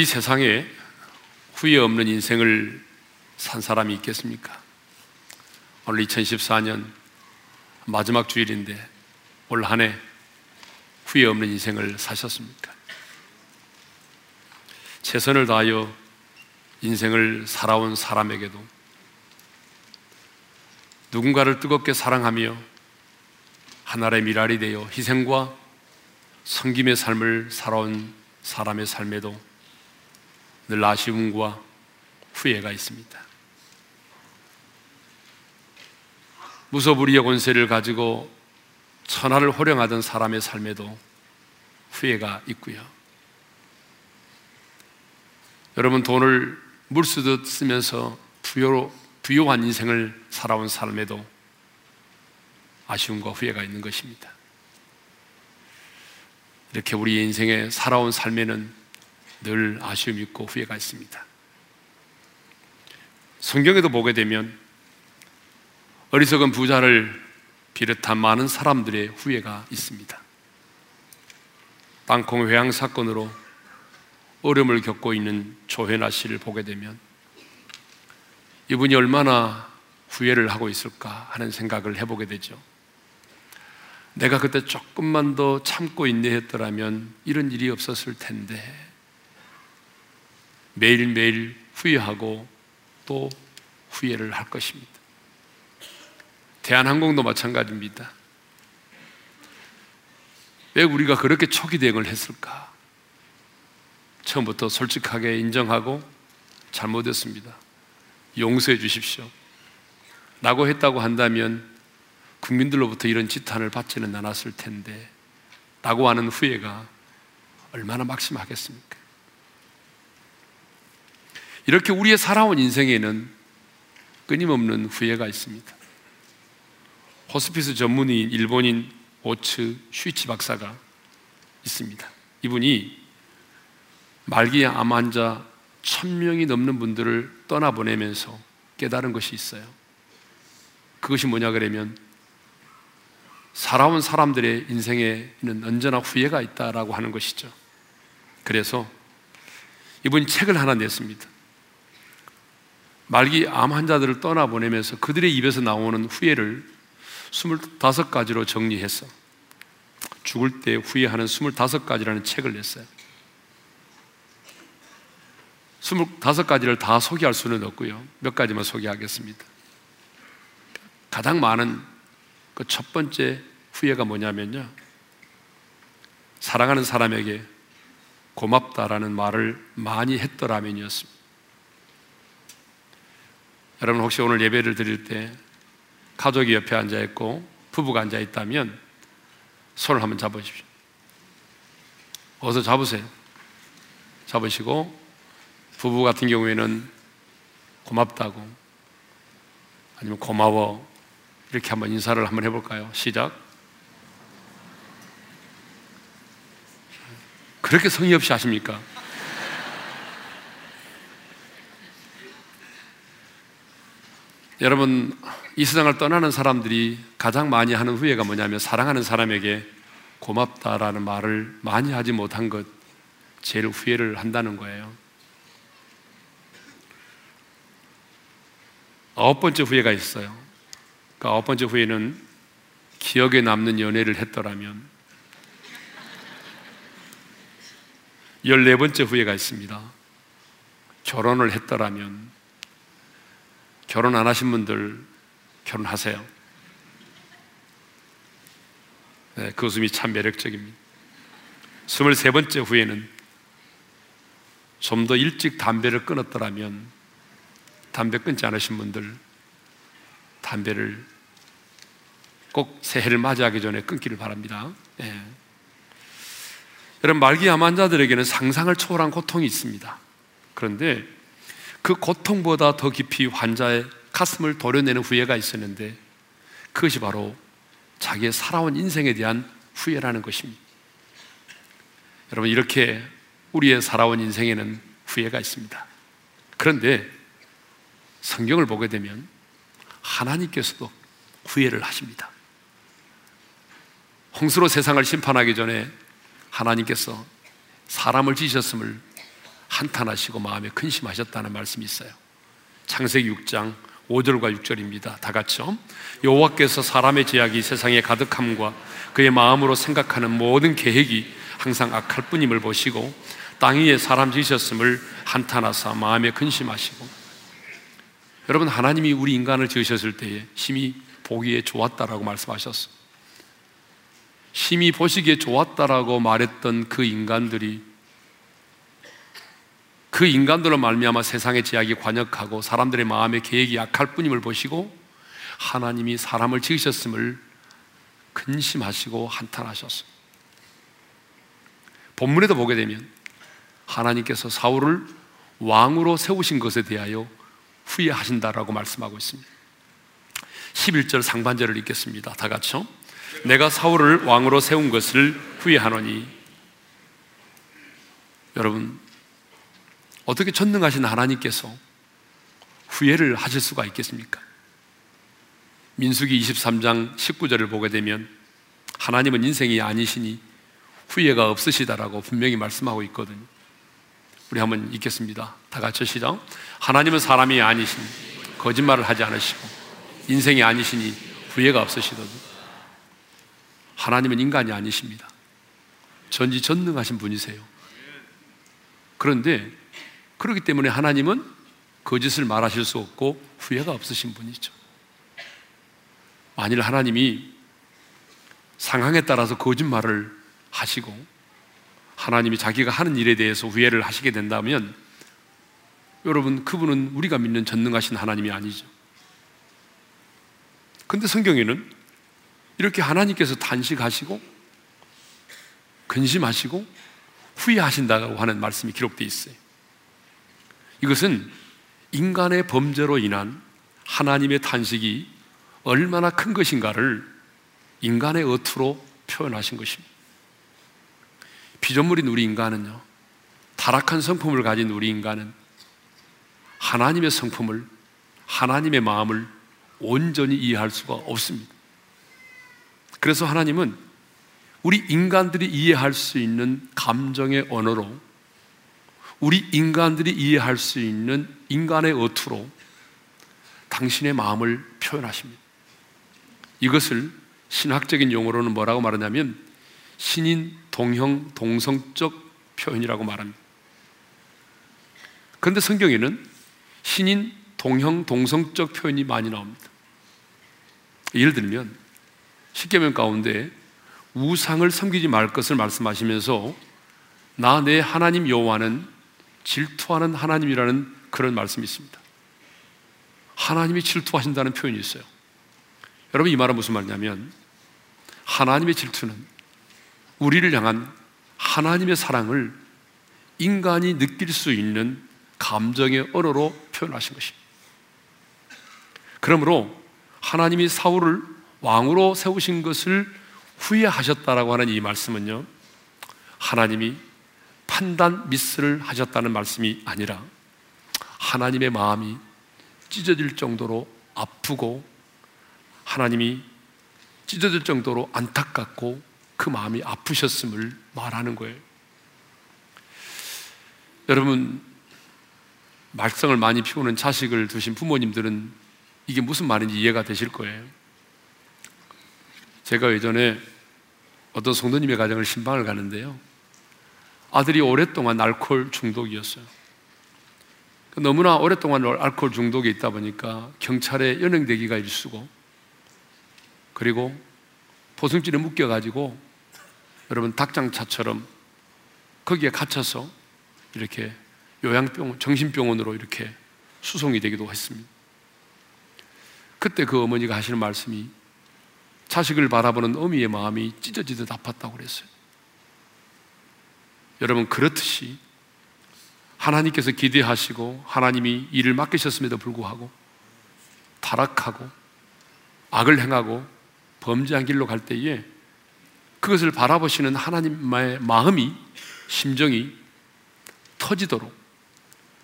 이 세상에 후회 없는 인생을 산 사람이 있겠습니까? 오늘 2014년 마지막 주일인데 올 한 해 후회 없는 인생을 사셨습니까? 최선을 다하여 인생을 살아온 사람에게도 누군가를 뜨겁게 사랑하며 하나의 미랄이 되어 희생과 성김의 삶을 살아온 사람의 삶에도 늘 아쉬움과 후회가 있습니다. 무소불위의 권세를 가지고 천하를 호령하던 사람의 삶에도 후회가 있고요. 여러분 돈을 물쓰듯 쓰면서 부여로, 부요한 인생을 살아온 삶에도 아쉬움과 후회가 있는 것입니다. 이렇게 우리 인생에 살아온 삶에는 늘 아쉬움이 있고 후회가 있습니다. 성경에도 보게 되면 어리석은 부자를 비롯한 많은 사람들의 후회가 있습니다. 땅콩 회항 사건으로 어려움을 겪고 있는 조혜나 씨를 보게 되면 이분이 얼마나 후회를 하고 있을까 하는 생각을 해보게 되죠. 내가 그때 조금만 더 참고 인내했더라면 이런 일이 없었을 텐데 매일매일 후회하고 또 후회를 할 것입니다. 대한항공도 마찬가지입니다. 왜 우리가 그렇게 초기 대응을 했을까? 처음부터 솔직하게 인정하고 잘못했습니다. 용서해 주십시오. 라고 했다고 한다면 국민들로부터 이런 지탄을 받지는 않았을 텐데 라고 하는 후회가 얼마나 막심하겠습니까? 이렇게 우리의 살아온 인생에는 끊임없는 후회가 있습니다. 호스피스 전문인 일본인 오츠 슈이치 박사가 있습니다. 이분이 말기의 암 환자 천명이 넘는 분들을 떠나보내면서 깨달은 것이 있어요. 그것이 뭐냐 그러면 살아온 사람들의 인생에는 언제나 후회가 있다라고 하는 것이죠. 그래서 이분 책을 하나 냈습니다. 말기 암 환자들을 떠나보내면서 그들의 입에서 나오는 후회를 25가지로 정리해서 죽을 때 후회하는 25가지라는 책을 냈어요. 25가지를 다 소개할 수는 없고요. 몇 가지만 소개하겠습니다. 가장 많은 그 첫 번째 후회가 뭐냐면요. 사랑하는 사람에게 고맙다라는 말을 많이 했더라면이었습니다. 여러분 혹시 오늘 예배를 드릴 때 가족이 옆에 앉아 있고 부부가 앉아 있다면 손을 한번 잡으십시오. 어서 잡으세요. 잡으시고 부부 같은 경우에는 고맙다고 아니면 고마워 이렇게 한번 인사를 한번 해볼까요? 시작. 그렇게 성의 없이 하십니까? 여러분, 이 세상을 떠나는 사람들이 가장 많이 하는 후회가 뭐냐면 사랑하는 사람에게 고맙다라는 말을 많이 하지 못한 것, 제일 후회를 한다는 거예요. 아홉 번째 후회가 있어요. 그 아홉 번째 후회는 기억에 남는 연애를 했더라면 열네 번째 후회가 있습니다. 결혼을 했더라면 결혼 안 하신 분들 결혼하세요. 네, 그 웃음이 참 매력적입니다. 23번째 후에는 좀 더 일찍 담배를 끊었더라면 담배 끊지 않으신 분들 담배를 꼭 새해를 맞이하기 전에 끊기를 바랍니다. 네. 여러분 말기 암 환자들에게는 상상을 초월한 고통이 있습니다. 그런데 그 고통보다 더 깊이 환자의 가슴을 도려내는 후회가 있었는데 그것이 바로 자기의 살아온 인생에 대한 후회라는 것입니다. 여러분, 이렇게 우리의 살아온 인생에는 후회가 있습니다. 그런데 성경을 보게 되면 하나님께서도 후회를 하십니다. 홍수로 세상을 심판하기 전에 하나님께서 사람을 지으셨음을 한탄하시고 마음에 근심하셨다는 말씀이 있어요. 창세기 6장 5절과 6절입니다. 다 같이요. 여호와께서 사람의 제약이 세상에 가득함과 그의 마음으로 생각하는 모든 계획이 항상 악할 뿐임을 보시고 땅 위에 사람 지으셨음을 한탄하사 마음에 근심하시고 여러분 하나님이 우리 인간을 지으셨을 때에 심히 보기에 좋았다라고 말씀하셨어. 심히 보시기에 좋았다라고 말했던 그 인간들이 그 인간들로 말미암아 세상의 제약이 관역하고 사람들의 마음의 계획이 약할 뿐임을 보시고 하나님이 사람을 지으셨음을 근심하시고 한탄하셨어. 본문에도 보게 되면 하나님께서 사울을 왕으로 세우신 것에 대하여 후회하신다라고 말씀하고 있습니다. 11절 상반절을 읽겠습니다. 다 같이요. 내가 사울을 왕으로 세운 것을 후회하노니 여러분 어떻게 전능하신 하나님께서 후회를 하실 수가 있겠습니까? 민수기 23장 19절을 보게 되면 하나님은 인생이 아니시니 후회가 없으시다라고 분명히 말씀하고 있거든요. 우리 한번 읽겠습니다. 다 같이 시작. 하나님은 사람이 아니시니 거짓말을 하지 않으시고 인생이 아니시니 후회가 없으시거든. 하나님은 인간이 아니십니다. 전지전능하신 분이세요. 그런데 그렇기 때문에 하나님은 거짓을 말하실 수 없고 후회가 없으신 분이죠. 만일 하나님이 상황에 따라서 거짓말을 하시고 하나님이 자기가 하는 일에 대해서 후회를 하시게 된다면 여러분 그분은 우리가 믿는 전능하신 하나님이 아니죠. 근데 성경에는 이렇게 하나님께서 단식하시고 근심하시고 후회하신다고 하는 말씀이 기록되어 있어요. 이것은 인간의 범죄로 인한 하나님의 탄식이 얼마나 큰 것인가를 인간의 어투로 표현하신 것입니다. 피조물인 우리 인간은요, 타락한 성품을 가진 우리 인간은 하나님의 성품을, 하나님의 마음을 온전히 이해할 수가 없습니다. 그래서 하나님은 우리 인간들이 이해할 수 있는 감정의 언어로 우리 인간들이 이해할 수 있는 인간의 어투로 당신의 마음을 표현하십니다. 이것을 신학적인 용어로는 뭐라고 말하냐면 신인 동형 동성적 표현이라고 말합니다. 그런데 성경에는 신인 동형 동성적 표현이 많이 나옵니다. 예를 들면 십계명 가운데 우상을 섬기지 말 것을 말씀하시면서 나 내 하나님 여호와는 질투하는 하나님이라는 그런 말씀이 있습니다. 하나님이 질투하신다는 표현이 있어요. 여러분 이 말은 무슨 말이냐면 하나님의 질투는 우리를 향한 하나님의 사랑을 인간이 느낄 수 있는 감정의 언어로 표현하신 것입니다. 그러므로 하나님이 사울을 왕으로 세우신 것을 후회하셨다라고 하는 이 말씀은요, 하나님이 판단 미스를 하셨다는 말씀이 아니라 하나님의 마음이 찢어질 정도로 아프고 하나님이 찢어질 정도로 안타깝고 그 마음이 아프셨음을 말하는 거예요. 여러분, 말썽을 많이 피우는 자식을 두신 부모님들은 이게 무슨 말인지 이해가 되실 거예요. 제가 예전에 어떤 성도님의 가정을 신방을 가는데요. 아들이 오랫동안 알코올 중독이었어요. 너무나 오랫동안 알코올 중독에 있다 보니까 경찰에 연행되기가 일수고 그리고 보승줄에 묶여가지고 여러분 닭장차처럼 거기에 갇혀서 이렇게 요양병, 정신병원으로 이렇게 수송이 되기도 했습니다. 그때 그 어머니가 하시는 말씀이 자식을 바라보는 어미의 마음이 찢어지듯 아팠다고 그랬어요. 여러분, 그렇듯이 하나님께서 기대하시고 하나님이 일을 맡기셨음에도 불구하고 타락하고 악을 행하고 범죄한 길로 갈 때에 그것을 바라보시는 하나님의 마음이 심정이 터지도록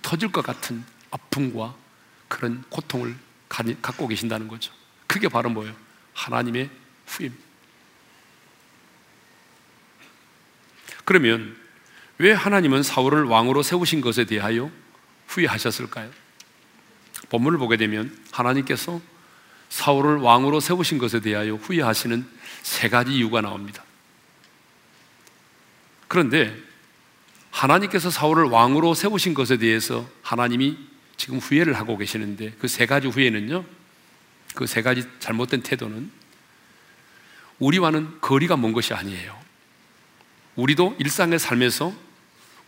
터질 것 같은 아픔과 그런 고통을 갖고 계신다는 거죠. 그게 바로 뭐예요? 하나님의 후임. 그러면 왜 하나님은 사울을 왕으로 세우신 것에 대하여 후회하셨을까요? 본문을 보게 되면 하나님께서 사울을 왕으로 세우신 것에 대하여 후회하시는 세 가지 이유가 나옵니다. 그런데 하나님께서 사울을 왕으로 세우신 것에 대해서 하나님이 지금 후회를 하고 계시는데 그 세 가지 후회는요, 그 세 가지 잘못된 태도는 우리와는 거리가 먼 것이 아니에요. 우리도 일상의 삶에서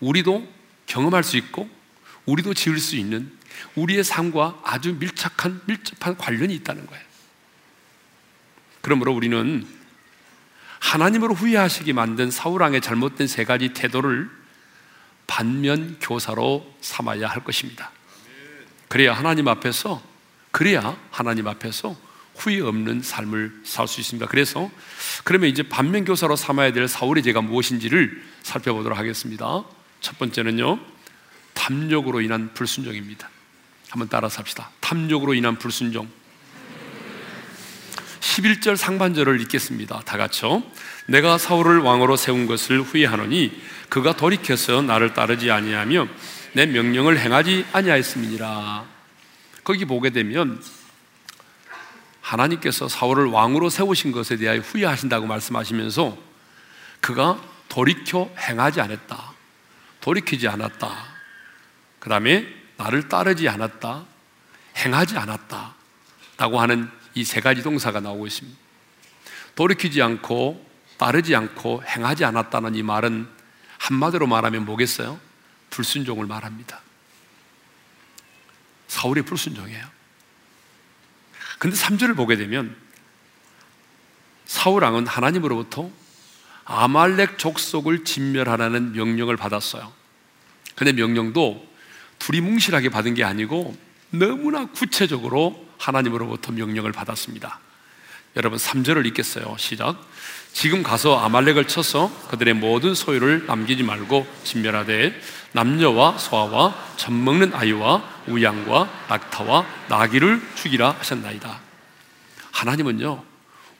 우리도 경험할 수 있고 우리도 지을 수 있는 우리의 삶과 아주 밀착한 밀접한 관련이 있다는 거예요. 그러므로 우리는 하나님으로 후회하시게 만든 사울왕의 잘못된 세 가지 태도를 반면 교사로 삼아야 할 것입니다. 그래야 하나님 앞에서 그래야 하나님 앞에서 후회 없는 삶을 살 수 있습니다. 그래서 그러면 이제 반면 교사로 삼아야 될 사울의 죄가 무엇인지를 살펴보도록 하겠습니다. 첫 번째는요. 탐욕으로 인한 불순종입니다. 한번 따라서 합시다. 탐욕으로 인한 불순종. 11절 상반절을 읽겠습니다. 다 같이요. 내가 사울을 왕으로 세운 것을 후회하노니 그가 돌이켜서 나를 따르지 아니하며 내 명령을 행하지 아니하였음이니라. 거기 보게 되면 하나님께서 사울을 왕으로 세우신 것에 대하여 후회하신다고 말씀하시면서 그가 돌이켜 행하지 않았다. 돌이키지 않았다. 그 다음에 나를 따르지 않았다. 행하지 않았다. 라고 하는 이 세 가지 동사가 나오고 있습니다. 돌이키지 않고 따르지 않고 행하지 않았다는 이 말은 한마디로 말하면 뭐겠어요? 불순종을 말합니다. 사울이 불순종이에요. 근데 3절을 보게 되면 사울왕은 하나님으로부터 아말렉 족속을 진멸하라는 명령을 받았어요. 근데 명령도 두리뭉실하게 받은 게 아니고 너무나 구체적으로 하나님으로부터 명령을 받았습니다. 여러분 3절을 읽겠어요. 시작. 지금 가서 아말렉을 쳐서 그들의 모든 소유를 남기지 말고 진멸하되 남녀와 소아와 젖 먹는 아이와 우양과 낙타와 나귀를 죽이라 하셨나이다. 하나님은요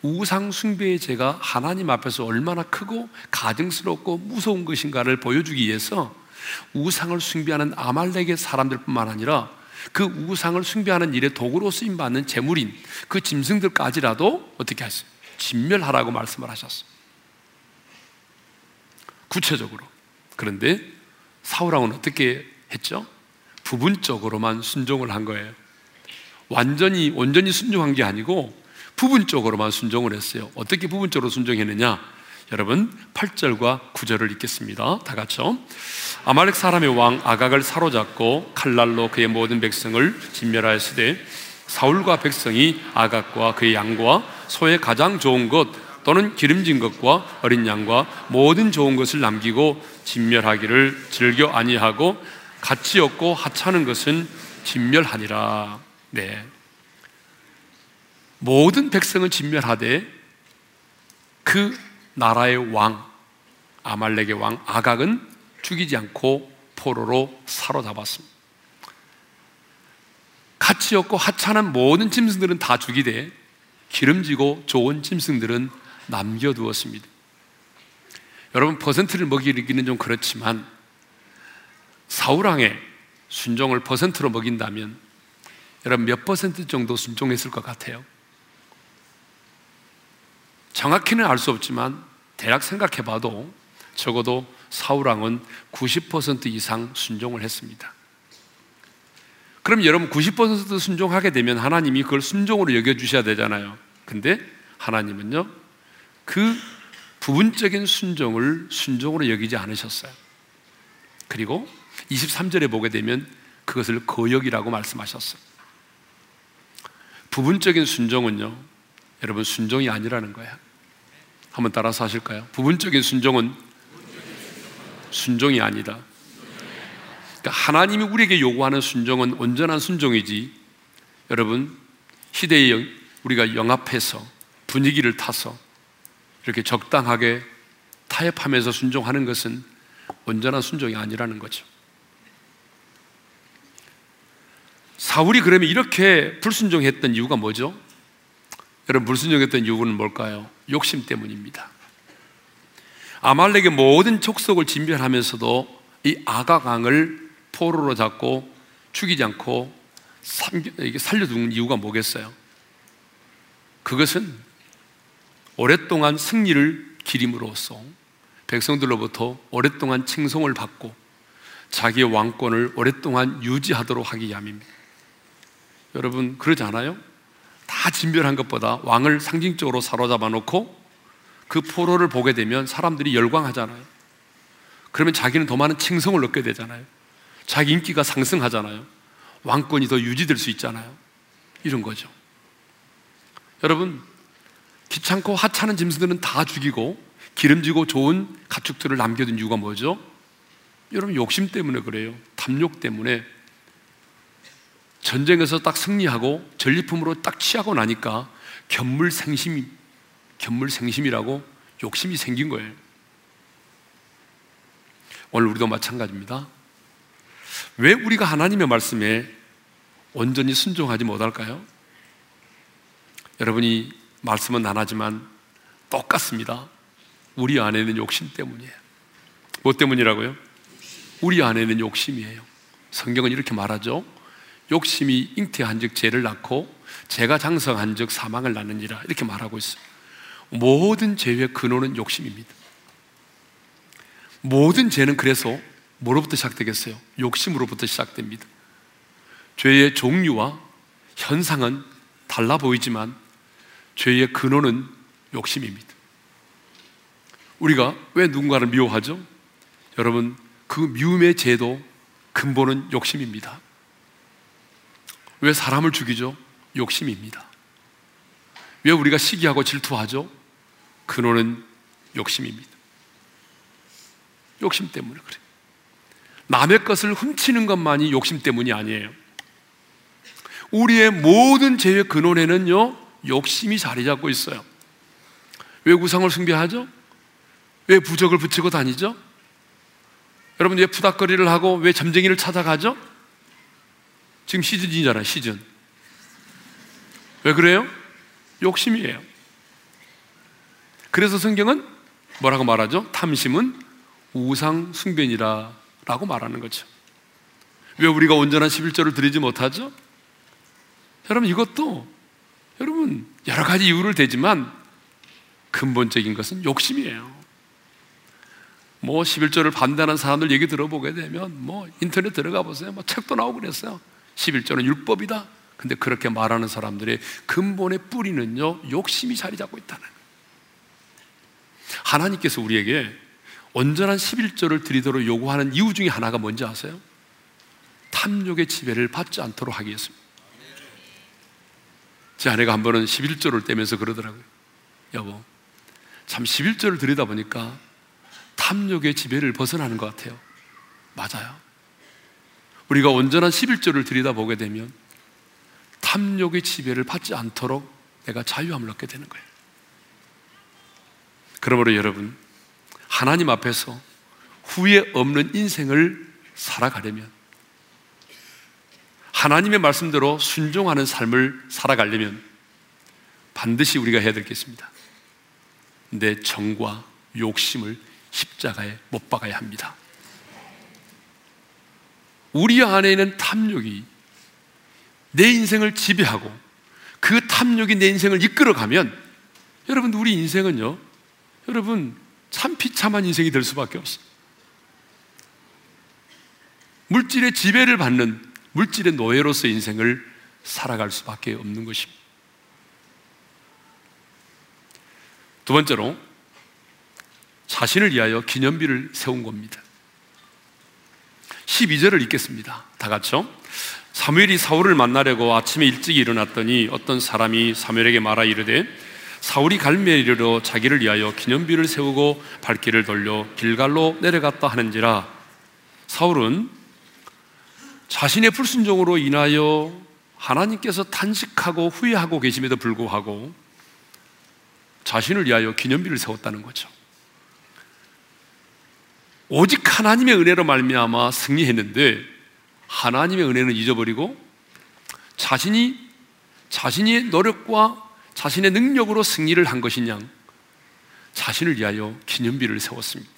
우상 숭배의 죄가 하나님 앞에서 얼마나 크고 가증스럽고 무서운 것인가를 보여주기 위해서 우상을 숭배하는 아말렉의 사람들뿐만 아니라 그 우상을 숭배하는 일에 도구로 쓰임 받는 재물인 그 짐승들까지라도 어떻게 하어요 진멸하라고 말씀을 하셨어요. 구체적으로. 그런데 사울왕은 어떻게 했죠? 부분적으로만 순종을 한 거예요. 완전히 온전히 순종한 게 아니고 부분적으로만 순종을 했어요. 어떻게 부분적으로 순종했느냐? 여러분 8절과 9절을 읽겠습니다. 다 같이요. 아말렉 사람의 왕 아각을 사로잡고 칼날로 그의 모든 백성을 진멸하였으되 사울과 백성이 아각과 그의 양과 소의 가장 좋은 것 또는 기름진 것과 어린 양과 모든 좋은 것을 남기고 진멸하기를 즐겨 아니하고 가치 없고 하찮은 것은 진멸하니라. 네. 모든 백성은 진멸하되 그 나라의 왕 아말렉의 왕 아각은 죽이지 않고 포로로 사로잡았습니다. 가치 없고 하찮은 모든 짐승들은 다 죽이되 기름지고 좋은 짐승들은 남겨두었습니다. 여러분 퍼센트를 먹이기는 좀 그렇지만 사우랑의 순종을 퍼센트로 먹인다면 여러분 몇 퍼센트 정도 순종했을 것 같아요? 정확히는 알 수 없지만 대략 생각해 봐도 적어도 사우랑은 90% 이상 순종을 했습니다. 그럼 여러분 90% 순종하게 되면 하나님이 그걸 순종으로 여겨주셔야 되잖아요. 근데 하나님은요, 그 부분적인 순종을 순종으로 여기지 않으셨어요. 그리고 23절에 보게 되면 그것을 거역이라고 말씀하셨어요. 부분적인 순종은요, 여러분 순종이 아니라는 거예요. 한번 따라서 하실까요? 부분적인 순종은 순종이 아니다. 그러니까 하나님이 우리에게 요구하는 순종은 온전한 순종이지. 여러분 시대에 우리가 영합해서 분위기를 타서 이렇게 적당하게 타협하면서 순종하는 것은 온전한 순종이 아니라는 거죠. 사울이 그러면 이렇게 불순종했던 이유가 뭐죠? 여러분 불순종했던 이유는 뭘까요? 욕심 때문입니다. 아말렉의 모든 족속을 진멸하면서도 이 아가강을 포로로 잡고 죽이지 않고 살려둔 이유가 뭐겠어요? 그것은 오랫동안 승리를 기림으로써 백성들로부터 오랫동안 칭송을 받고 자기의 왕권을 오랫동안 유지하도록 하기 위함입니다. 여러분 그러지 않아요? 다 진멸한 것보다 왕을 상징적으로 사로잡아 놓고 그 포로를 보게 되면 사람들이 열광하잖아요. 그러면 자기는 더 많은 칭송을 얻게 되잖아요. 자기 인기가 상승하잖아요. 왕권이 더 유지될 수 있잖아요. 이런 거죠. 여러분, 귀찮고 하찮은 짐승들은 다 죽이고 기름지고 좋은 가축들을 남겨둔 이유가 뭐죠? 여러분, 욕심 때문에 그래요. 탐욕 때문에 전쟁에서 딱 승리하고 전리품으로 딱 취하고 나니까 견물생심, 견물생심이라고 욕심이 생긴 거예요. 오늘 우리도 마찬가지입니다. 왜 우리가 하나님의 말씀에 온전히 순종하지 못할까요? 여러분이 말씀은 안 하지만 똑같습니다. 우리 안에 는 욕심 때문이에요. 뭐 때문이라고요? 우리 안에 는 욕심이에요. 성경은 이렇게 말하죠. 욕심이 잉태한 즉 죄를 낳고 죄가 장성한 즉 사망을 낳느니라 이렇게 말하고 있어요. 모든 죄의 근원은 욕심입니다. 모든 죄는 그래서 뭐로부터 시작되겠어요? 욕심으로부터 시작됩니다. 죄의 종류와 현상은 달라 보이지만 죄의 근원은 욕심입니다. 우리가 왜 누군가를 미워하죠? 여러분, 그 미움의 죄도 근본은 욕심입니다. 왜 사람을 죽이죠? 욕심입니다. 왜 우리가 시기하고 질투하죠? 근원은 욕심입니다. 욕심 때문에 그래요. 남의 것을 훔치는 것만이 욕심 때문이 아니에요. 우리의 모든 죄의 근원에는요, 욕심이 자리 잡고 있어요. 왜 우상을 숭배하죠? 왜 부적을 붙이고 다니죠? 여러분 왜 푸닥거리를 하고 왜 점쟁이를 찾아가죠? 지금 시즌이잖아요, 시즌. 왜 그래요? 욕심이에요. 그래서 성경은 뭐라고 말하죠? 탐심은 우상 숭배니라 라고 말하는 거죠. 왜 우리가 온전한 11절을 드리지 못하죠? 여러분 이것도 여러분 여러 가지 이유를 대지만 근본적인 것은 욕심이에요. 뭐 11절을 반대하는 사람들 얘기 들어보게 되면 뭐 인터넷 들어가 보세요. 뭐 책도 나오고 그랬어요. 11절은 율법이다. 근데 그렇게 말하는 사람들의 근본의 뿌리는요, 욕심이 자리 잡고 있다는. 하나님께서 우리에게 온전한 11절을 드리도록 요구하는 이유 중에 하나가 뭔지 아세요? 탐욕의 지배를 받지 않도록 하기 위해서입니다. 제 아내가 한 번은 11절을 떼면서 그러더라고요. 여보, 참 11절을 드리다 보니까 탐욕의 지배를 벗어나는 것 같아요. 맞아요. 우리가 온전한 11절을 드리다 보게 되면 탐욕의 지배를 받지 않도록 내가 자유함을 얻게 되는 거예요. 그러므로 여러분, 하나님 앞에서 후회 없는 인생을 살아가려면 하나님의 말씀대로 순종하는 삶을 살아가려면 반드시 우리가 해야 될 게 있습니다. 내 정과 욕심을 십자가에 못 박아야 합니다. 우리 안에 있는 탐욕이 내 인생을 지배하고 그 탐욕이 내 인생을 이끌어가면 여러분 우리 인생은요 여러분 참 비참한 인생이 될 수밖에 없어요. 물질의 지배를 받는 물질의 노예로서 인생을 살아갈 수밖에 없는 것입니다. 두 번째로 자신을 위하여 기념비를 세운 겁니다. 12절을 읽겠습니다. 다 같이요. 사무엘이 사울을 만나려고 아침에 일찍 일어났더니 어떤 사람이 사무엘에게 말하 이르되 사울이 갈매에 이르러 자기를 위하여 기념비를 세우고 발길을 돌려 길갈로 내려갔다 하는지라 사울은 자신의 불순종으로 인하여 하나님께서 탄식하고 후회하고 계심에도 불구하고 자신을 위하여 기념비를 세웠다는 거죠. 오직 하나님의 은혜로 말미암아 승리했는데 하나님의 은혜는 잊어버리고 자신이 자신의 노력과 자신의 능력으로 승리를 한 것이냐 자신을 위하여 기념비를 세웠습니다.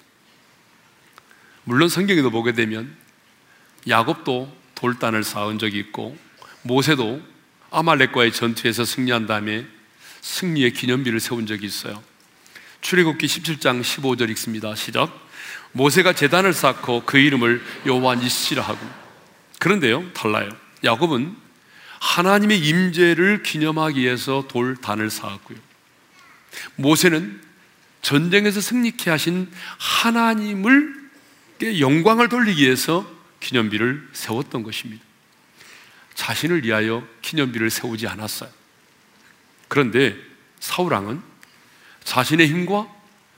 물론 성경에도 보게 되면 야곱도 돌단을 쌓은 적이 있고 모세도 아말렉과의 전투에서 승리한 다음에 승리의 기념비를 세운 적이 있어요. 출애굽기 17장 15절 읽습니다. 시작. 모세가 제단을 쌓고 그 이름을 여호와 니시라 하고 그런데요 달라요. 야곱은 하나님의 임재를 기념하기 위해서 돌단을 쌓았고요. 모세는 전쟁에서 승리케 하신 하나님을 영광을 돌리기 위해서 기념비를 세웠던 것입니다. 자신을 위하여 기념비를 세우지 않았어요. 그런데 사우랑은 자신의 힘과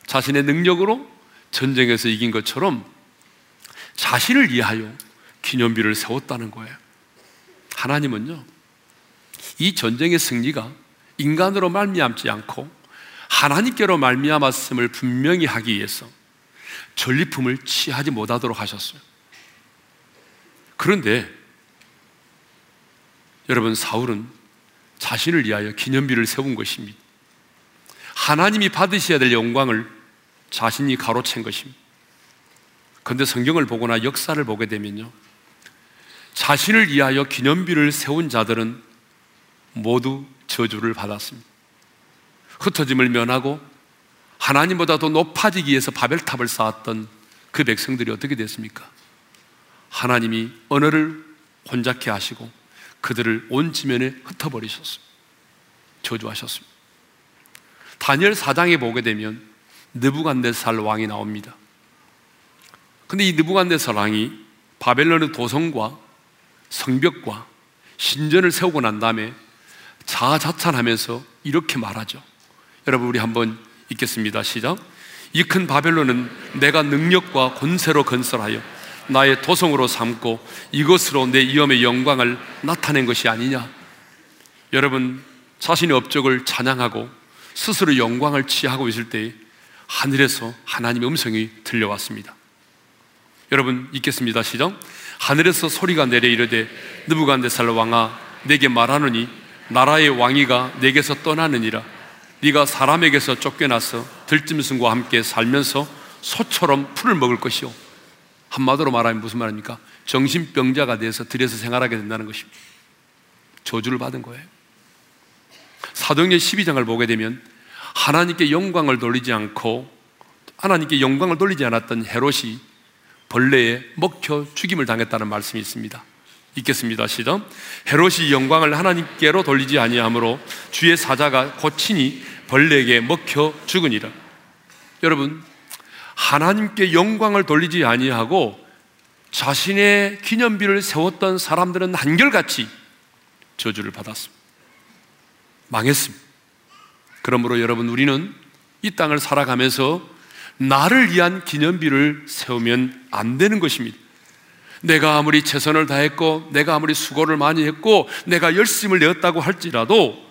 자신의 능력으로 전쟁에서 이긴 것처럼 자신을 위하여 기념비를 세웠다는 거예요. 하나님은요, 이 전쟁의 승리가 인간으로 말미암지 않고 하나님께로 말미암았음을 분명히 하기 위해서 전리품을 취하지 못하도록 하셨어요. 그런데 여러분 사울은 자신을 위하여 기념비를 세운 것입니다. 하나님이 받으셔야 될 영광을 자신이 가로챈 것입니다. 그런데 성경을 보거나 역사를 보게 되면요. 자신을 위하여 기념비를 세운 자들은 모두 저주를 받았습니다. 흩어짐을 면하고 하나님보다 더 높아지기 위해서 바벨탑을 쌓았던 그 백성들이 어떻게 됐습니까? 하나님이 언어를 혼잡케 하시고 그들을 온 지면에 흩어버리셨어요. 저주하셨습니다. 다니엘 4장에 보게 되면 느부간네살 왕이 나옵니다. 근데 이 느부간네살 왕이 바벨론의 도성과 성벽과 신전을 세우고 난 다음에 자자찬하면서 이렇게 말하죠. 여러분 우리 한번 읽겠습니다. 시작. 이 큰 바벨론은 내가 능력과 권세로 건설하여 나의 도성으로 삼고 이것으로 내 위엄의 영광을 나타낸 것이 아니냐. 여러분 자신의 업적을 찬양하고 스스로 영광을 취하고 있을 때 하늘에서 하나님의 음성이 들려왔습니다. 여러분 읽겠습니다. 시작. 하늘에서 소리가 내려 이르되 느부갓네살 왕아 내게 말하노니 나라의 왕위가 내게서 떠나느니라 네가 사람에게서 쫓겨나서 들짐승과 함께 살면서 소처럼 풀을 먹을 것이요 한마디로 말하면 무슨 말입니까? 정신병자가 돼서 들여서 생활하게 된다는 것입니다. 저주를 받은 거예요. 사도행전 12장을 보게 되면 하나님께 영광을 돌리지 않고 하나님께 영광을 돌리지 않았던 헤롯이 벌레에 먹혀 죽임을 당했다는 말씀이 있습니다. 읽겠습니다. 시작. 헤롯이 영광을 하나님께로 돌리지 아니하므로 주의 사자가 고친이 벌레에게 먹혀 죽으니라. 여러분, 하나님께 영광을 돌리지 아니하고 자신의 기념비를 세웠던 사람들은 한결같이 저주를 받았습니다. 망했습니다. 그러므로 여러분 우리는 이 땅을 살아가면서 나를 위한 기념비를 세우면 안 되는 것입니다. 내가 아무리 최선을 다했고, 내가 아무리 수고를 많이 했고, 내가 열심을 내었다고 할지라도,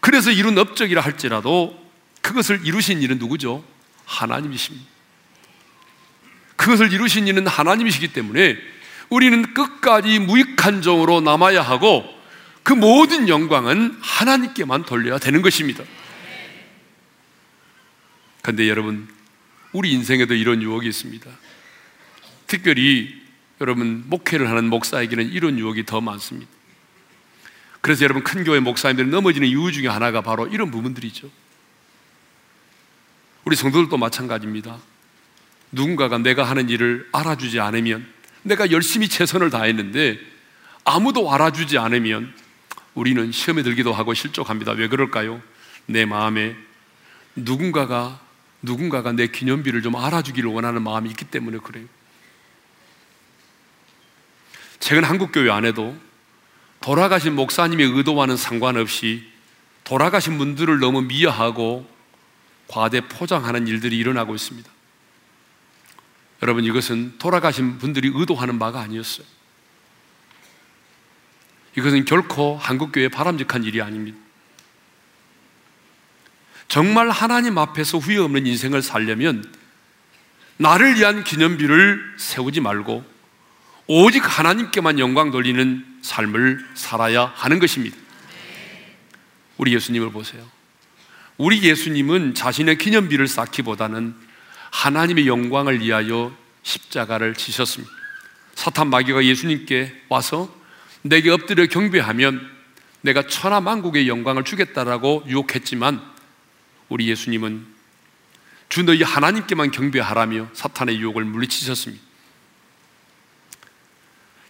그래서 이룬 업적이라 할지라도, 그것을 이루신 일은 누구죠? 하나님이십니다. 그것을 이루신 이는 하나님이시기 때문에 우리는 끝까지 무익한 종으로 남아야 하고 그 모든 영광은 하나님께만 돌려야 되는 것입니다. 그런데 여러분, 우리 인생에도 이런 유혹이 있습니다. 특별히 여러분, 목회를 하는 목사에게는 이런 유혹이 더 많습니다. 그래서 여러분, 큰 교회 목사님들이 넘어지는 이유 중에 하나가 바로 이런 부분들이죠. 우리 성도들도 마찬가지입니다. 누군가가 내가 하는 일을 알아주지 않으면 내가 열심히 최선을 다했는데 아무도 알아주지 않으면 우리는 시험에 들기도 하고 실족합니다. 왜 그럴까요? 내 마음에 누군가가 누군가가 내 기념비를 좀 알아주기를 원하는 마음이 있기 때문에 그래요. 최근 한국 교회 안에도 돌아가신 목사님의 의도와는 상관없이 돌아가신 분들을 너무 미화하고 과대 포장하는 일들이 일어나고 있습니다. 여러분 이것은 돌아가신 분들이 의도하는 바가 아니었어요. 이것은 결코 한국교회 바람직한 일이 아닙니다. 정말 하나님 앞에서 후회 없는 인생을 살려면 나를 위한 기념비를 세우지 말고 오직 하나님께만 영광 돌리는 삶을 살아야 하는 것입니다. 우리 예수님을 보세요. 우리 예수님은 자신의 기념비를 쌓기보다는 하나님의 영광을 위하여 십자가를 지셨습니다. 사탄 마귀가 예수님께 와서 내게 엎드려 경배하면 내가 천하 만국의 영광을 주겠다라고 유혹했지만 우리 예수님은 주 너희 하나님께만 경배하라며 사탄의 유혹을 물리치셨습니다.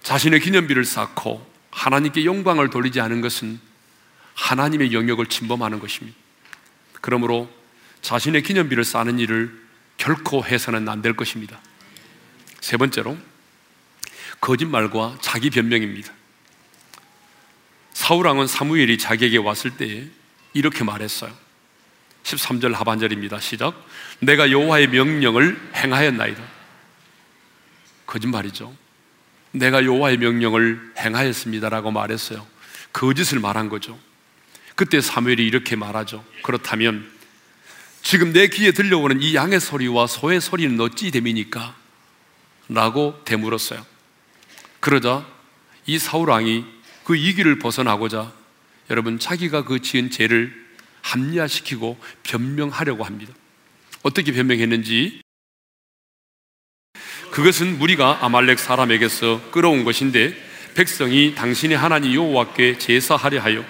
자신의 기념비를 쌓고 하나님께 영광을 돌리지 않은 것은 하나님의 영역을 침범하는 것입니다. 그러므로 자신의 기념비를 쌓는 일을 결코 해서는 안 될 것입니다. 세 번째로 거짓말과 자기 변명입니다. 사울왕은 사무엘이 자기에게 왔을 때에 이렇게 말했어요. 13절 하반절입니다. 시작. 내가 여호와의 명령을 행하였나이다. 거짓말이죠. 내가 여호와의 명령을 행하였습니다라고 말했어요. 거짓을 말한 거죠. 그때 사무엘이 이렇게 말하죠. 그렇다면 지금 내 귀에 들려오는 이 양의 소리와 소의 소리는 어찌 됨이니까? 라고 되물었어요. 그러자 이 사울 왕이 그 이기를 벗어나고자 여러분 자기가 그 지은 죄를 합리화시키고 변명하려고 합니다. 어떻게 변명했는지 그것은 무리가 아말렉 사람에게서 끌어온 것인데 백성이 당신의 하나님 여호와께 제사하려 하여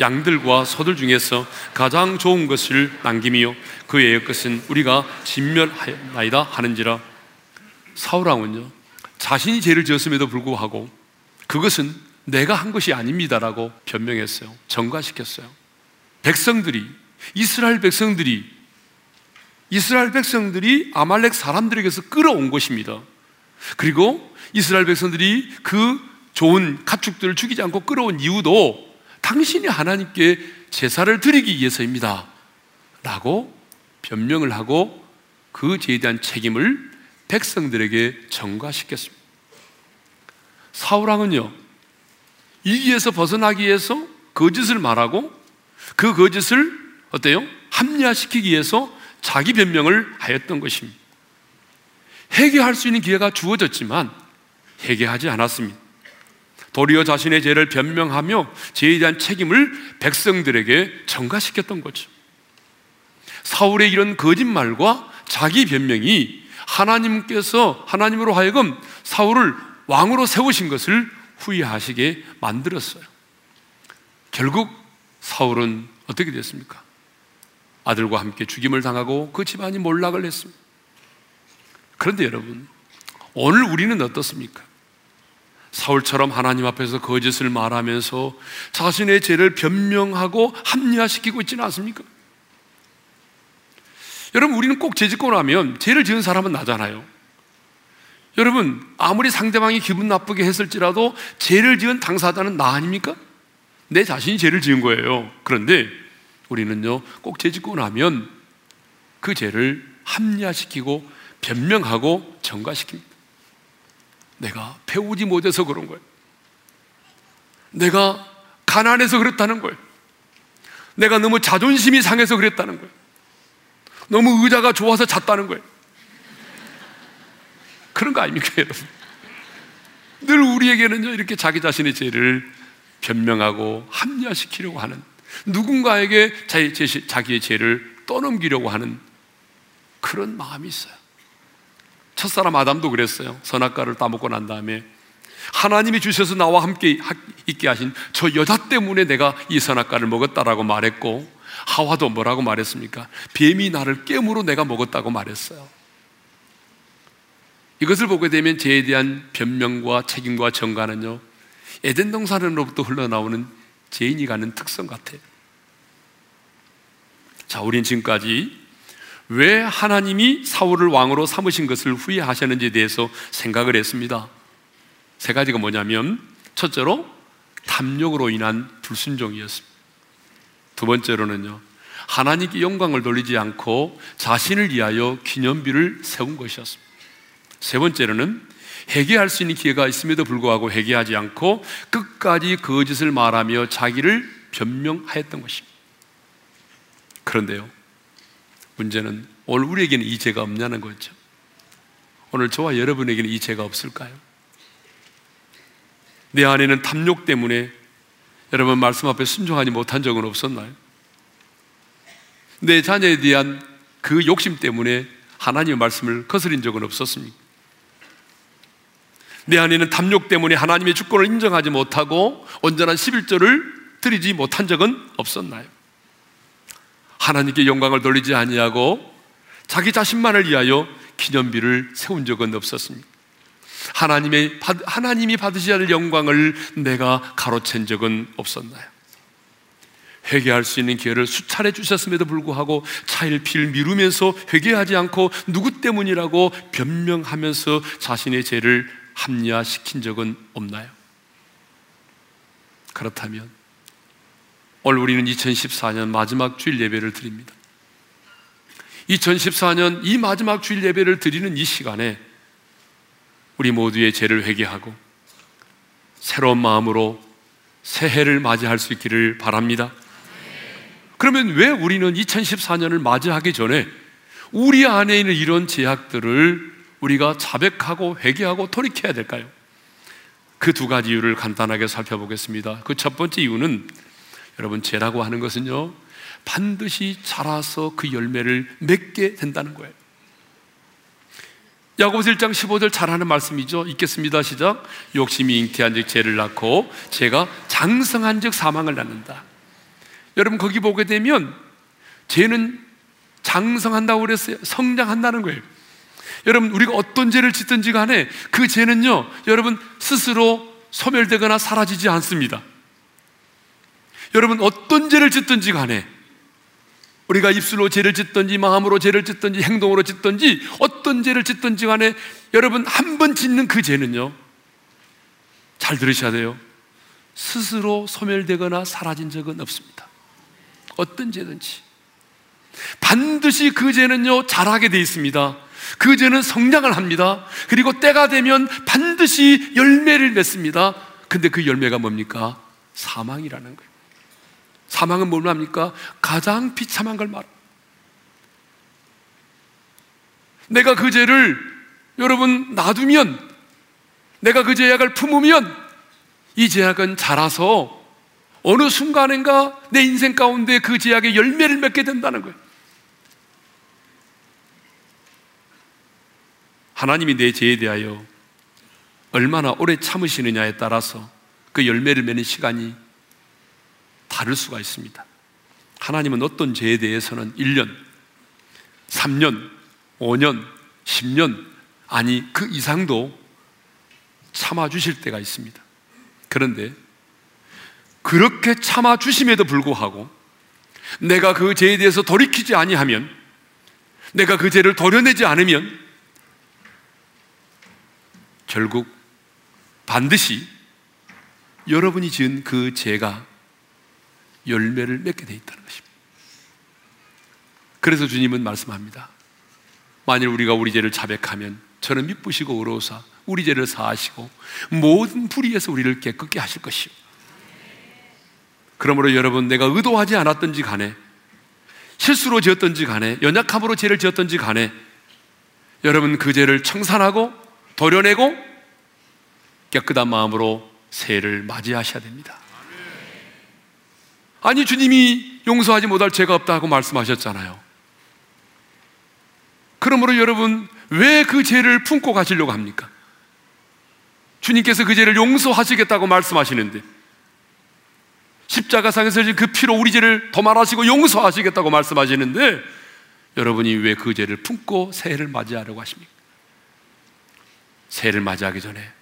양들과 소들 중에서 가장 좋은 것을 남김이요 그 외의 것은 우리가 진멸하였나이다 하는지라 사울 왕은요 자신이 죄를 지었음에도 불구하고 그것은 내가 한 것이 아닙니다라고 변명했어요. 전가시켰어요. 백성들이, 이스라엘 백성들이, 이스라엘 백성들이 아말렉 사람들에게서 끌어온 것입니다. 그리고 이스라엘 백성들이 그 좋은 가축들을 죽이지 않고 끌어온 이유도 당신이 하나님께 제사를 드리기 위해서입니다. 라고 변명을 하고 그 죄에 대한 책임을 백성들에게 전가시켰습니다. 사울왕은요, 이기에서 벗어나기 위해서 거짓을 말하고 그 거짓을 어때요? 합리화시키기 위해서 자기 변명을 하였던 것입니다. 회개할 수 있는 기회가 주어졌지만 회개하지 않았습니다. 도리어 자신의 죄를 변명하며 죄에 대한 책임을 백성들에게 전가시켰던 거죠. 사울의 이런 거짓말과 자기 변명이 하나님께서 하나님으로 하여금 사울을 왕으로 세우신 것을 후회하시게 만들었어요. 결국 사울은 어떻게 됐습니까? 아들과 함께 죽임을 당하고 그 집안이 몰락을 했습니다. 그런데 여러분, 오늘 우리는 어떻습니까? 사울처럼 하나님 앞에서 거짓을 말하면서 자신의 죄를 변명하고 합리화시키고 있지는 않습니까? 여러분, 우리는 꼭 죄짓고 나면 죄를 지은 사람은 나잖아요. 여러분, 아무리 상대방이 기분 나쁘게 했을지라도 죄를 지은 당사자는 나 아닙니까? 내 자신이 죄를 지은 거예요. 그런데 우리는요, 꼭 죄 짓고 나면 그 죄를 합리화시키고 변명하고 정가시킵니다. 내가 배우지 못해서 그런 거예요. 내가 가난해서 그랬다는 거예요. 내가 너무 자존심이 상해서 그랬다는 거예요. 너무 의자가 좋아서 잤다는 거예요. 그런 거 아닙니까, 여러분? 늘 우리에게는요, 이렇게 자기 자신의 죄를 변명하고 합리화시키려고 하는 누군가에게 자기, 자기의 죄를 떠넘기려고 하는 그런 마음이 있어요. 첫사람 아담도 그랬어요. 선악과를 따먹고 난 다음에 하나님이 주셔서 나와 함께 있게 하신 저 여자 때문에 내가 이 선악과를 먹었다라고 말했고 하와도 뭐라고 말했습니까? 뱀이 나를 깨물어 내가 먹었다고 말했어요. 이것을 보게 되면 죄에 대한 변명과 책임과 정가는요, 에덴 동산으로부터 흘러나오는 죄인이 가는 특성 같아요. 자, 우린 지금까지 왜 하나님이 사울을 왕으로 삼으신 것을 후회하셨는지에 대해서 생각을 했습니다. 세 가지가 뭐냐면, 첫째로 탐욕으로 인한 불순종이었습니다. 두 번째로는요, 하나님께 영광을 돌리지 않고 자신을 위하여 기념비를 세운 것이었습니다. 세 번째로는 회개할 수 있는 기회가 있음에도 불구하고 회개하지 않고 끝까지 거짓을 말하며 자기를 변명하였던 것입니다. 그런데요, 문제는 오늘 우리에게는 이 죄가 없냐는 거죠. 오늘 저와 여러분에게는 이 죄가 없을까요? 내 안에는 탐욕 때문에 여러분 말씀 앞에 순종하지 못한 적은 없었나요? 내 자녀에 대한 그 욕심 때문에 하나님의 말씀을 거스린 적은 없었습니까? 내 안에는 탐욕 때문에 하나님의 주권을 인정하지 못하고 온전한 11조를 드리지 못한 적은 없었나요? 하나님께 영광을 돌리지 아니하고 자기 자신만을 위하여 기념비를 세운 적은 없었습니다. 하나님의 하나님이 받으셔야 할 영광을 내가 가로챈 적은 없었나요? 회개할 수 있는 기회를 수차례 주셨음에도 불구하고 차일피일 미루면서 회개하지 않고 누구 때문이라고 변명하면서 자신의 죄를 합리화시킨 적은 없나요? 그렇다면 오늘 우리는 2014년 마지막 주일 예배를 드립니다. 2014년 이 마지막 주일 예배를 드리는 이 시간에 우리 모두의 죄를 회개하고 새로운 마음으로 새해를 맞이할 수 있기를 바랍니다. 그러면 왜 우리는 2014년을 맞이하기 전에 우리 안에 있는 이런 제약들을 우리가 자백하고 회개하고 돌이켜야 될까요? 그 두 가지 이유를 간단하게 살펴보겠습니다. 그 첫 번째 이유는 여러분 죄라고 하는 것은요 반드시 자라서 그 열매를 맺게 된다는 거예요. 야고보서 1장 15절 잘하는 말씀이죠. 읽겠습니다. 시작. 욕심이 잉태한 즉 죄를 낳고 죄가 장성한 즉 사망을 낳는다. 여러분 거기 보게 되면 죄는 장성한다고 그랬어요. 성장한다는 거예요. 여러분 우리가 어떤 죄를 짓든지 간에 그 죄는요. 여러분 스스로 소멸되거나 사라지지 않습니다. 여러분 어떤 죄를 짓든지 간에 우리가 입술로 죄를 짓든지 마음으로 죄를 짓든지 행동으로 짓든지 어떤 죄를 짓든지 간에 여러분 한 번 짓는 그 죄는요 잘 들으셔야 돼요 스스로 소멸되거나 사라진 적은 없습니다 어떤 죄든지 반드시 그 죄는요 자라게 돼 있습니다 그 죄는 성장을 합니다 그리고 때가 되면 반드시 열매를 맺습니다 근데 그 열매가 뭡니까? 사망이라는 거예요 사망은 뭘 말합니까? 가장 비참한 걸 말. 내가 그 죄를 여러분 놔두면 내가 그 죄악을 품으면 이 죄악은 자라서 어느 순간인가 내 인생 가운데 그 죄악의 열매를 맺게 된다는 거예요. 하나님이 내 죄에 대하여 얼마나 오래 참으시느냐에 따라서 그 열매를 맺는 시간이 다를 수가 있습니다. 하나님은 어떤 죄에 대해서는 1년, 3년, 5년, 10년, 아니 그 이상도 참아주실 때가 있습니다. 그런데 그렇게 참아주심에도 불구하고 내가 그 죄에 대해서 돌이키지 아니하면 내가 그 죄를 도려내지 않으면 결국 반드시 여러분이 지은 그 죄가 열매를 맺게 돼 있다는 것입니다. 그래서 주님은 말씀합니다. 만일 우리가 우리 죄를 자백하면 저는 미쁘시고 의로우사 우리 죄를 사하시고 모든 불의에서 우리를 깨끗게 하실 것이요. 그러므로 여러분 내가 의도하지 않았던지 간에 실수로 지었던지 간에 연약함으로 죄를 지었던지 간에 여러분 그 죄를 청산하고 도려내고 깨끗한 마음으로 새해를 맞이하셔야 됩니다. 아니, 주님이 용서하지 못할 죄가 없다고 말씀하셨잖아요. 그러므로 여러분, 왜 그 죄를 품고 가시려고 합니까? 주님께서 그 죄를 용서하시겠다고 말씀하시는데, 십자가상에서 그 피로 우리 죄를 도말하시고 용서하시겠다고 말씀하시는데, 여러분이 왜 그 죄를 품고 새해를 맞이하려고 하십니까? 새해를 맞이하기 전에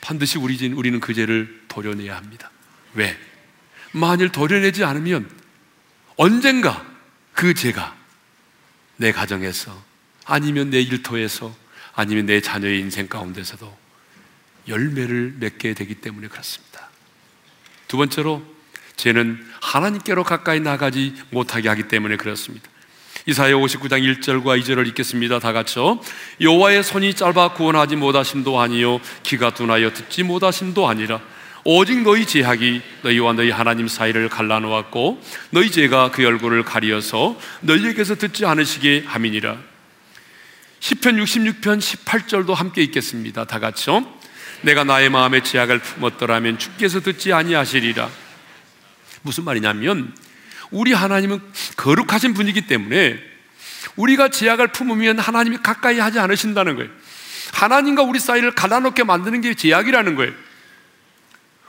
반드시 우리, 우리는 그 죄를 도려내야 합니다. 왜? 만일 도려내지 않으면 언젠가 그 죄가 내 가정에서 아니면 내 일터에서 아니면 내 자녀의 인생 가운데서도 열매를 맺게 되기 때문에 그렇습니다. 두 번째로 죄는 하나님께로 가까이 나가지 못하게 하기 때문에 그렇습니다. 이사야 59장 1절과 2절을 읽겠습니다. 다 같이요. 여호와의 손이 짧아 구원하지 못하심도 아니요 귀가 둔하여 듣지 못하심도 아니라 오직 너희 제약이 너희와 너희 하나님 사이를 갈라놓았고 너희 죄가 그 얼굴을 가리어서 너희에게서 듣지 않으시게 함이니라. 10편 66편 18절도 함께 읽겠습니다. 다 같이요. 내가 나의 마음의 제약을 품었더라면 주께서 듣지 아니하시리라. 무슨 말이냐면 우리 하나님은 거룩하신 분이기 때문에 우리가 제약을 품으면 하나님이 가까이 하지 않으신다는 거예요. 하나님과 우리 사이를 갈라놓게 만드는 게 제약이라는 거예요.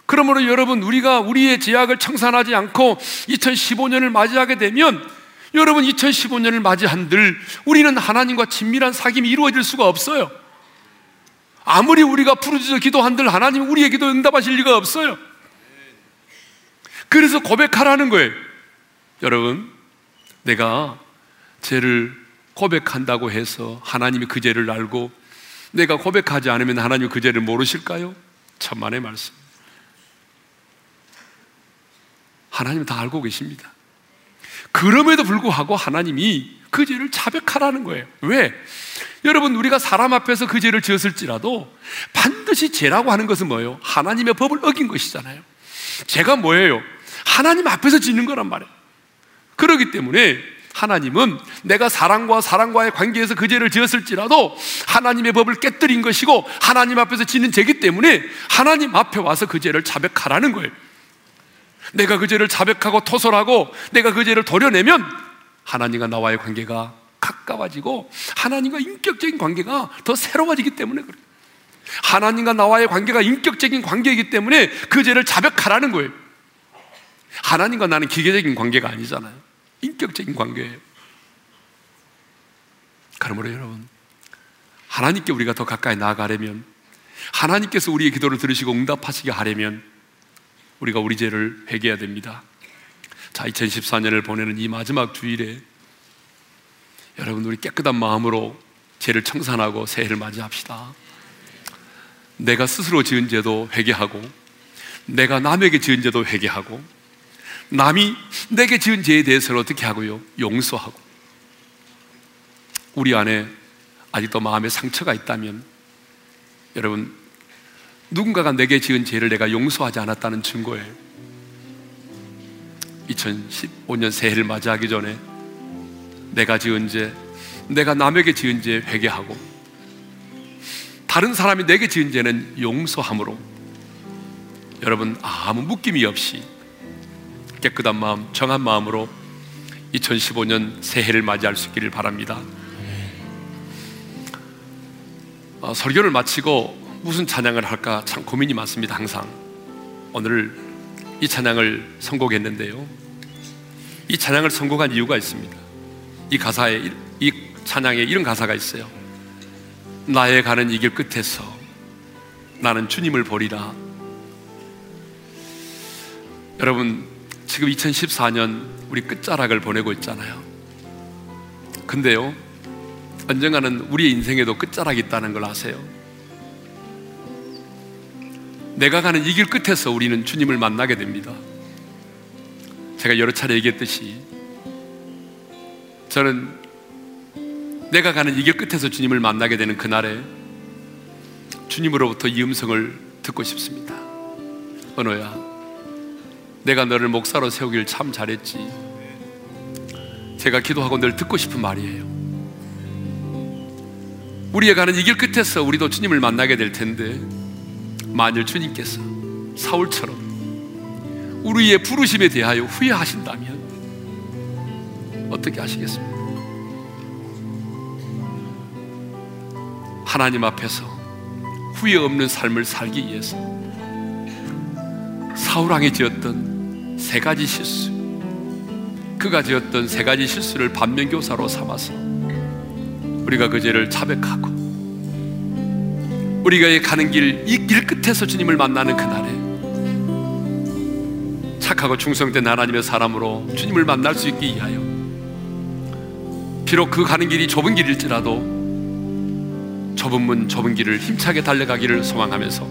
그러므로 여러분, 우리가 우리의 제약을 청산하지 않고 2015년을 맞이하게 되면 여러분 2015년을 맞이한들 우리는 하나님과 친밀한 사귐이 이루어질 수가 없어요. 아무리 우리가 부르짖어 기도한들 하나님 우리의 기도 응답하실 리가 없어요. 그래서 고백하라는 거예요. 여러분, 내가 죄를 고백한다고 해서 하나님이 그 죄를 알고 내가 고백하지 않으면 하나님 그 죄를 모르실까요? 천만의 말씀. 하나님 다 알고 계십니다. 그럼에도 불구하고 하나님이 그 죄를 자백하라는 거예요. 왜? 여러분, 우리가 사람 앞에서 그 죄를 지었을지라도 반드시 죄라고 하는 것은 뭐예요? 하나님의 법을 어긴 것이잖아요. 죄가 뭐예요? 하나님 앞에서 짓는 거란 말이에요. 그러기 때문에 하나님은 내가 사랑과 사랑과의 관계에서 그 죄를 지었을지라도 하나님의 법을 깨뜨린 것이고 하나님 앞에서 짓는 죄기 때문에 하나님 앞에 와서 그 죄를 자백하라는 거예요. 내가 그 죄를 자백하고 토설하고 내가 그 죄를 도려내면 하나님과 나와의 관계가 가까워지고 하나님과 인격적인 관계가 더 새로워지기 때문에 그래요. 하나님과 나와의 관계가 인격적인 관계이기 때문에 그 죄를 자백하라는 거예요. 하나님과 나는 기계적인 관계가 아니잖아요. 인격적인 관계예요. 그러므로 여러분, 하나님께 우리가 더 가까이 나아가려면 하나님께서 우리의 기도를 들으시고 응답하시게 하려면 우리가 우리 죄를 회개해야 됩니다. 자, 2014년을 보내는 이 마지막 주일에 여러분 우리 깨끗한 마음으로 죄를 청산하고 새해를 맞이합시다. 내가 스스로 지은 죄도 회개하고 내가 남에게 지은 죄도 회개하고 남이 내게 지은 죄에 대해서는 어떻게 하고요? 용서하고 우리 안에 아직도 마음에 상처가 있다면 여러분 누군가가 내게 지은 죄를 내가 용서하지 않았다는 증거예요. 2015년 새해를 맞이하기 전에 내가 지은 죄, 내가 남에게 지은 죄 회개하고 다른 사람이 내게 지은 죄는 용서함으로 여러분 아무 묶임이 없이 깨끗한 마음, 정한 마음으로 2015년 새해를 맞이할 수 있기를 바랍니다. 어, 설교를 마치고 무슨 찬양을 할까 참 고민이 많습니다. 항상 오늘 이 찬양을 선곡했는데요. 이 찬양을 선곡한 이유가 있습니다. 이 가사에 이 찬양에 이런 가사가 있어요. 나의 가는 이 길 끝에서 나는 주님을 보리라. 여러분 지금 2014년 우리 끝자락을 보내고 있잖아요. 근데요, 언젠가는 우리의 인생에도 끝자락이 있다는 걸 아세요? 내가 가는 이 길 끝에서 우리는 주님을 만나게 됩니다. 제가 여러 차례 얘기했듯이 저는 내가 가는 이 길 끝에서 주님을 만나게 되는 그날에 주님으로부터 이 음성을 듣고 싶습니다. 언어야, 내가 너를 목사로 세우길 참 잘했지. 제가 기도하고 늘 듣고 싶은 말이에요. 우리의 가는 이 길 끝에서 우리도 주님을 만나게 될 텐데, 만일 주님께서 사울처럼 우리의 부르심에 대하여 후회하신다면 어떻게 하시겠습니까? 하나님 앞에서 후회 없는 삶을 살기 위해서 사울왕이 지었던 세 가지 실수, 그가 지었던 세 가지 실수를 반면교사로 삼아서 우리가 그 죄를 자백하고 우리가 가는 길, 이 길 끝에서 주님을 만나는 그날에 착하고 충성된 하나님의 사람으로 주님을 만날 수 있기 위하여 비록 그 가는 길이 좁은 길일지라도 좁은 문, 좁은 길을 힘차게 달려가기를 소망하면서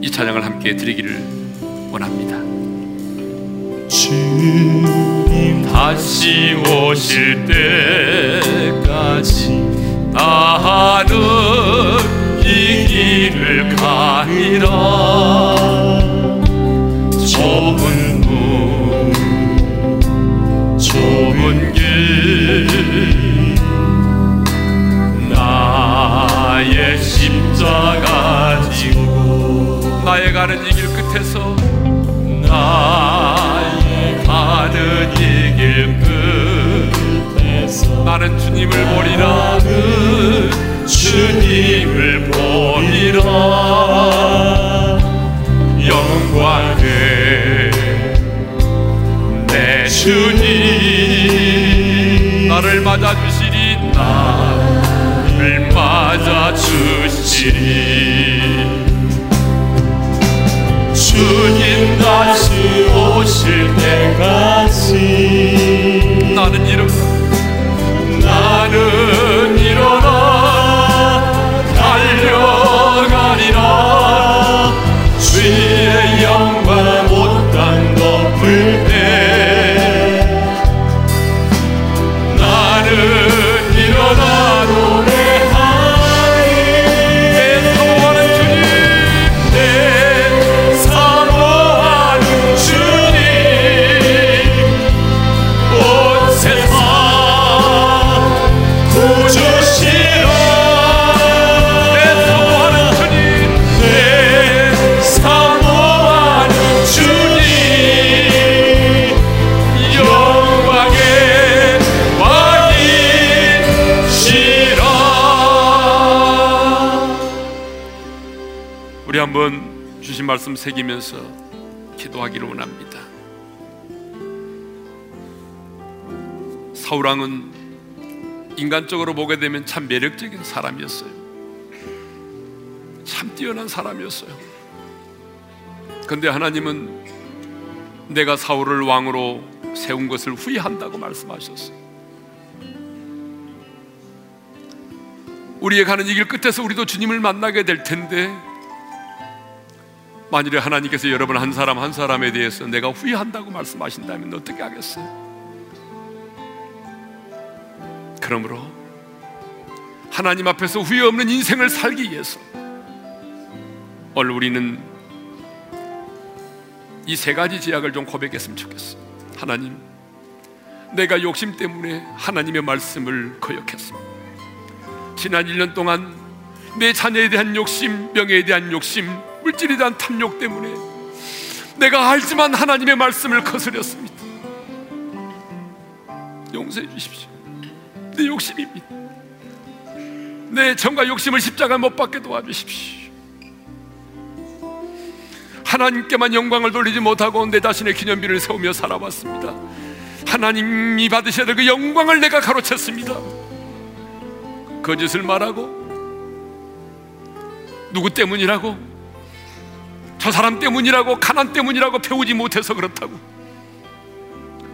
이 찬양을 함께 드리기를 원합니다. 주님 다시 오실 때까지 나는 이 길을 가니라. 좁은 문 좁은 길 나의 십자가 지고 나의 가는 이 길 끝에서 나는 주님을 보리라. 나는 주님을 보리라. 영광을 내 주님. 나를 맞아주시리. 나를 맞아주시리. 주님 다시 오실 때까지. 나는 이름 나 새기면서 기도하기를 원합니다. 사울왕은 인간적으로 보게 되면 참 매력적인 사람이었어요. 참 뛰어난 사람이었어요. 근데 하나님은 내가 사울을 왕으로 세운 것을 후회한다고 말씀하셨어요. 우리의 가는 이 길 끝에서 우리도 주님을 만나게 될 텐데 만일에 하나님께서 여러분 한 사람 한 사람에 대해서 내가 후회한다고 말씀하신다면 어떻게 하겠어요? 그러므로 하나님 앞에서 후회 없는 인생을 살기 위해서 오늘 우리는 이 세 가지 제약을 좀 고백했으면 좋겠어요. 하나님, 내가 욕심 때문에 하나님의 말씀을 거역했습니다. 지난 1년 동안 내 자녀에 대한 욕심, 명예에 대한 욕심, 물질에 대한 탐욕 때문에 내가 알지만 하나님의 말씀을 거스렸습니다. 용서해 주십시오. 내 욕심입니다. 내 정과 욕심을 십자가 못 박게 도와주십시오. 하나님께만 영광을 돌리지 못하고 내 자신의 기념비를 세우며 살아왔습니다. 하나님이 받으셔야 될 그 영광을 내가 가로챘습니다. 거짓을 말하고 누구 때문이라고 저 사람 때문이라고 가난 때문이라고 배우지 못해서 그렇다고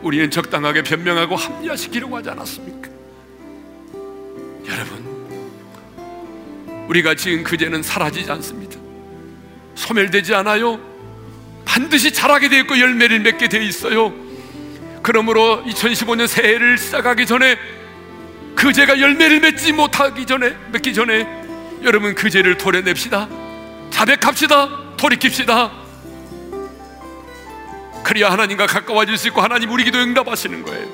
우리는 적당하게 변명하고 합리화시키려고 하지 않았습니까? 여러분 우리가 지은 그제는 사라지지 않습니다. 소멸되지 않아요. 반드시 자라게 되어 있고 열매를 맺게 되어 있어요. 그러므로 2015년 새해를 시작하기 전에 그 죄가 열매를 맺지 못하기 전에 맺기 전에 여러분 그 죄를 도려냅시다. 자백합시다. 돌이킵시다. 그래야 하나님과 가까워질 수 있고 하나님 우리 기도 응답하시는 거예요.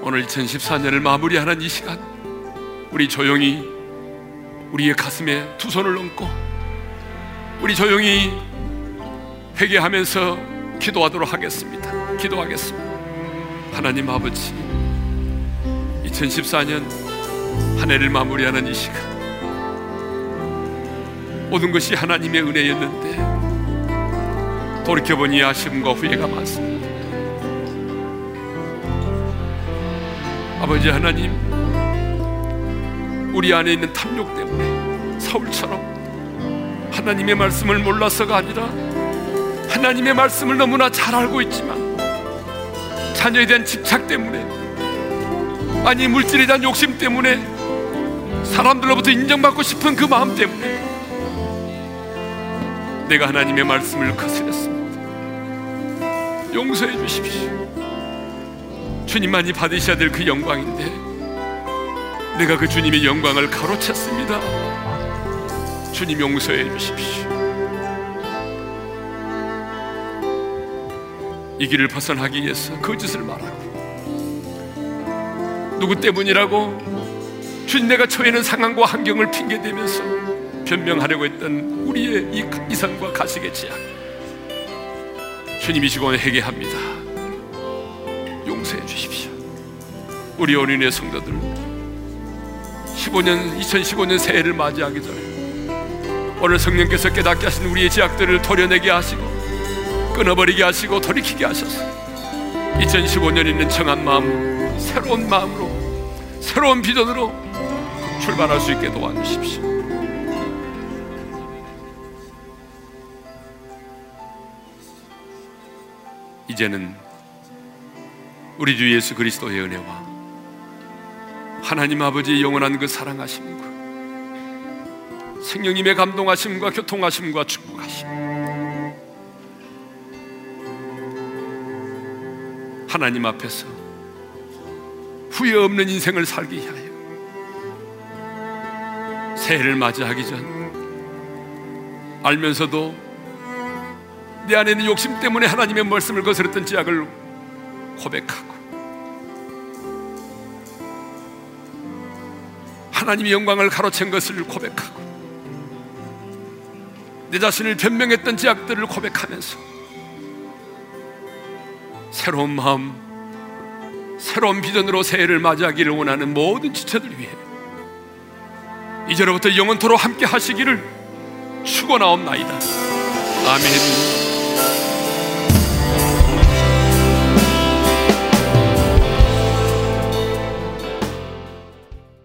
오늘 2014년을 마무리하는 이 시간 우리 조용히 우리의 가슴에 두 손을 얹고 우리 조용히 회개하면서 기도하도록 하겠습니다. 기도하겠습니다. 하나님 아버지 2014년 한 해를 마무리하는 이 시간 모든 것이 하나님의 은혜였는데 돌이켜보니 아쉬움과 후회가 많습니다. 아버지 하나님 우리 안에 있는 탐욕 때문에 사울처럼 하나님의 말씀을 몰라서가 아니라 하나님의 말씀을 너무나 잘 알고 있지만 자녀에 대한 집착 때문에 아니 물질에 대한 욕심 때문에 사람들로부터 인정받고 싶은 그 마음 때문에 내가 하나님의 말씀을 거스렸습니다. 용서해 주십시오. 주님만이 받으셔야 될 그 영광인데 내가 그 주님의 영광을 가로챘습니다. 주님 용서해 주십시오. 이 길을 벗어나기 위해서 거짓을 말하고 누구 때문이라고 주님 내가 처해는 상황과 환경을 핑계대면서 변명하려고 했던 우리의 이 이성과 가식의 지약 주님 이 시간에 회개합니다 우리 어린의 성도들 15년 2015년 새해를 맞이하기 전에 오늘 성령께서 깨닫게 하신 우리의 제약들을 도려내게 하시고 끊어버리게 하시고 돌이키게 하셔서 2015년 있는 정한 마음 새로운 마음으로 새로운 비전으로 출발할 수 있게 도와주십시오. 이제는 우리 주 예수 그리스도의 은혜와 하나님 아버지의 영원한 그 사랑하심과 성령님의 감동하심과 교통하심과 축복하심. 하나님 앞에서 후회 없는 인생을 살게 하여 새해를 맞이하기 전 알면서도 내 안에 있는 욕심 때문에 하나님의 말씀을 거스렸던 죄악을 고백하고 하나님의 영광을 가로챈 것을 고백하고 내 자신을 변명했던 죄악들을 고백하면서 새로운 마음, 새로운 비전으로 새해를 맞이하기를 원하는 모든 지체들 위해 이제로부터 영원토로 함께 하시기를 축원하옵나이다. 아멘.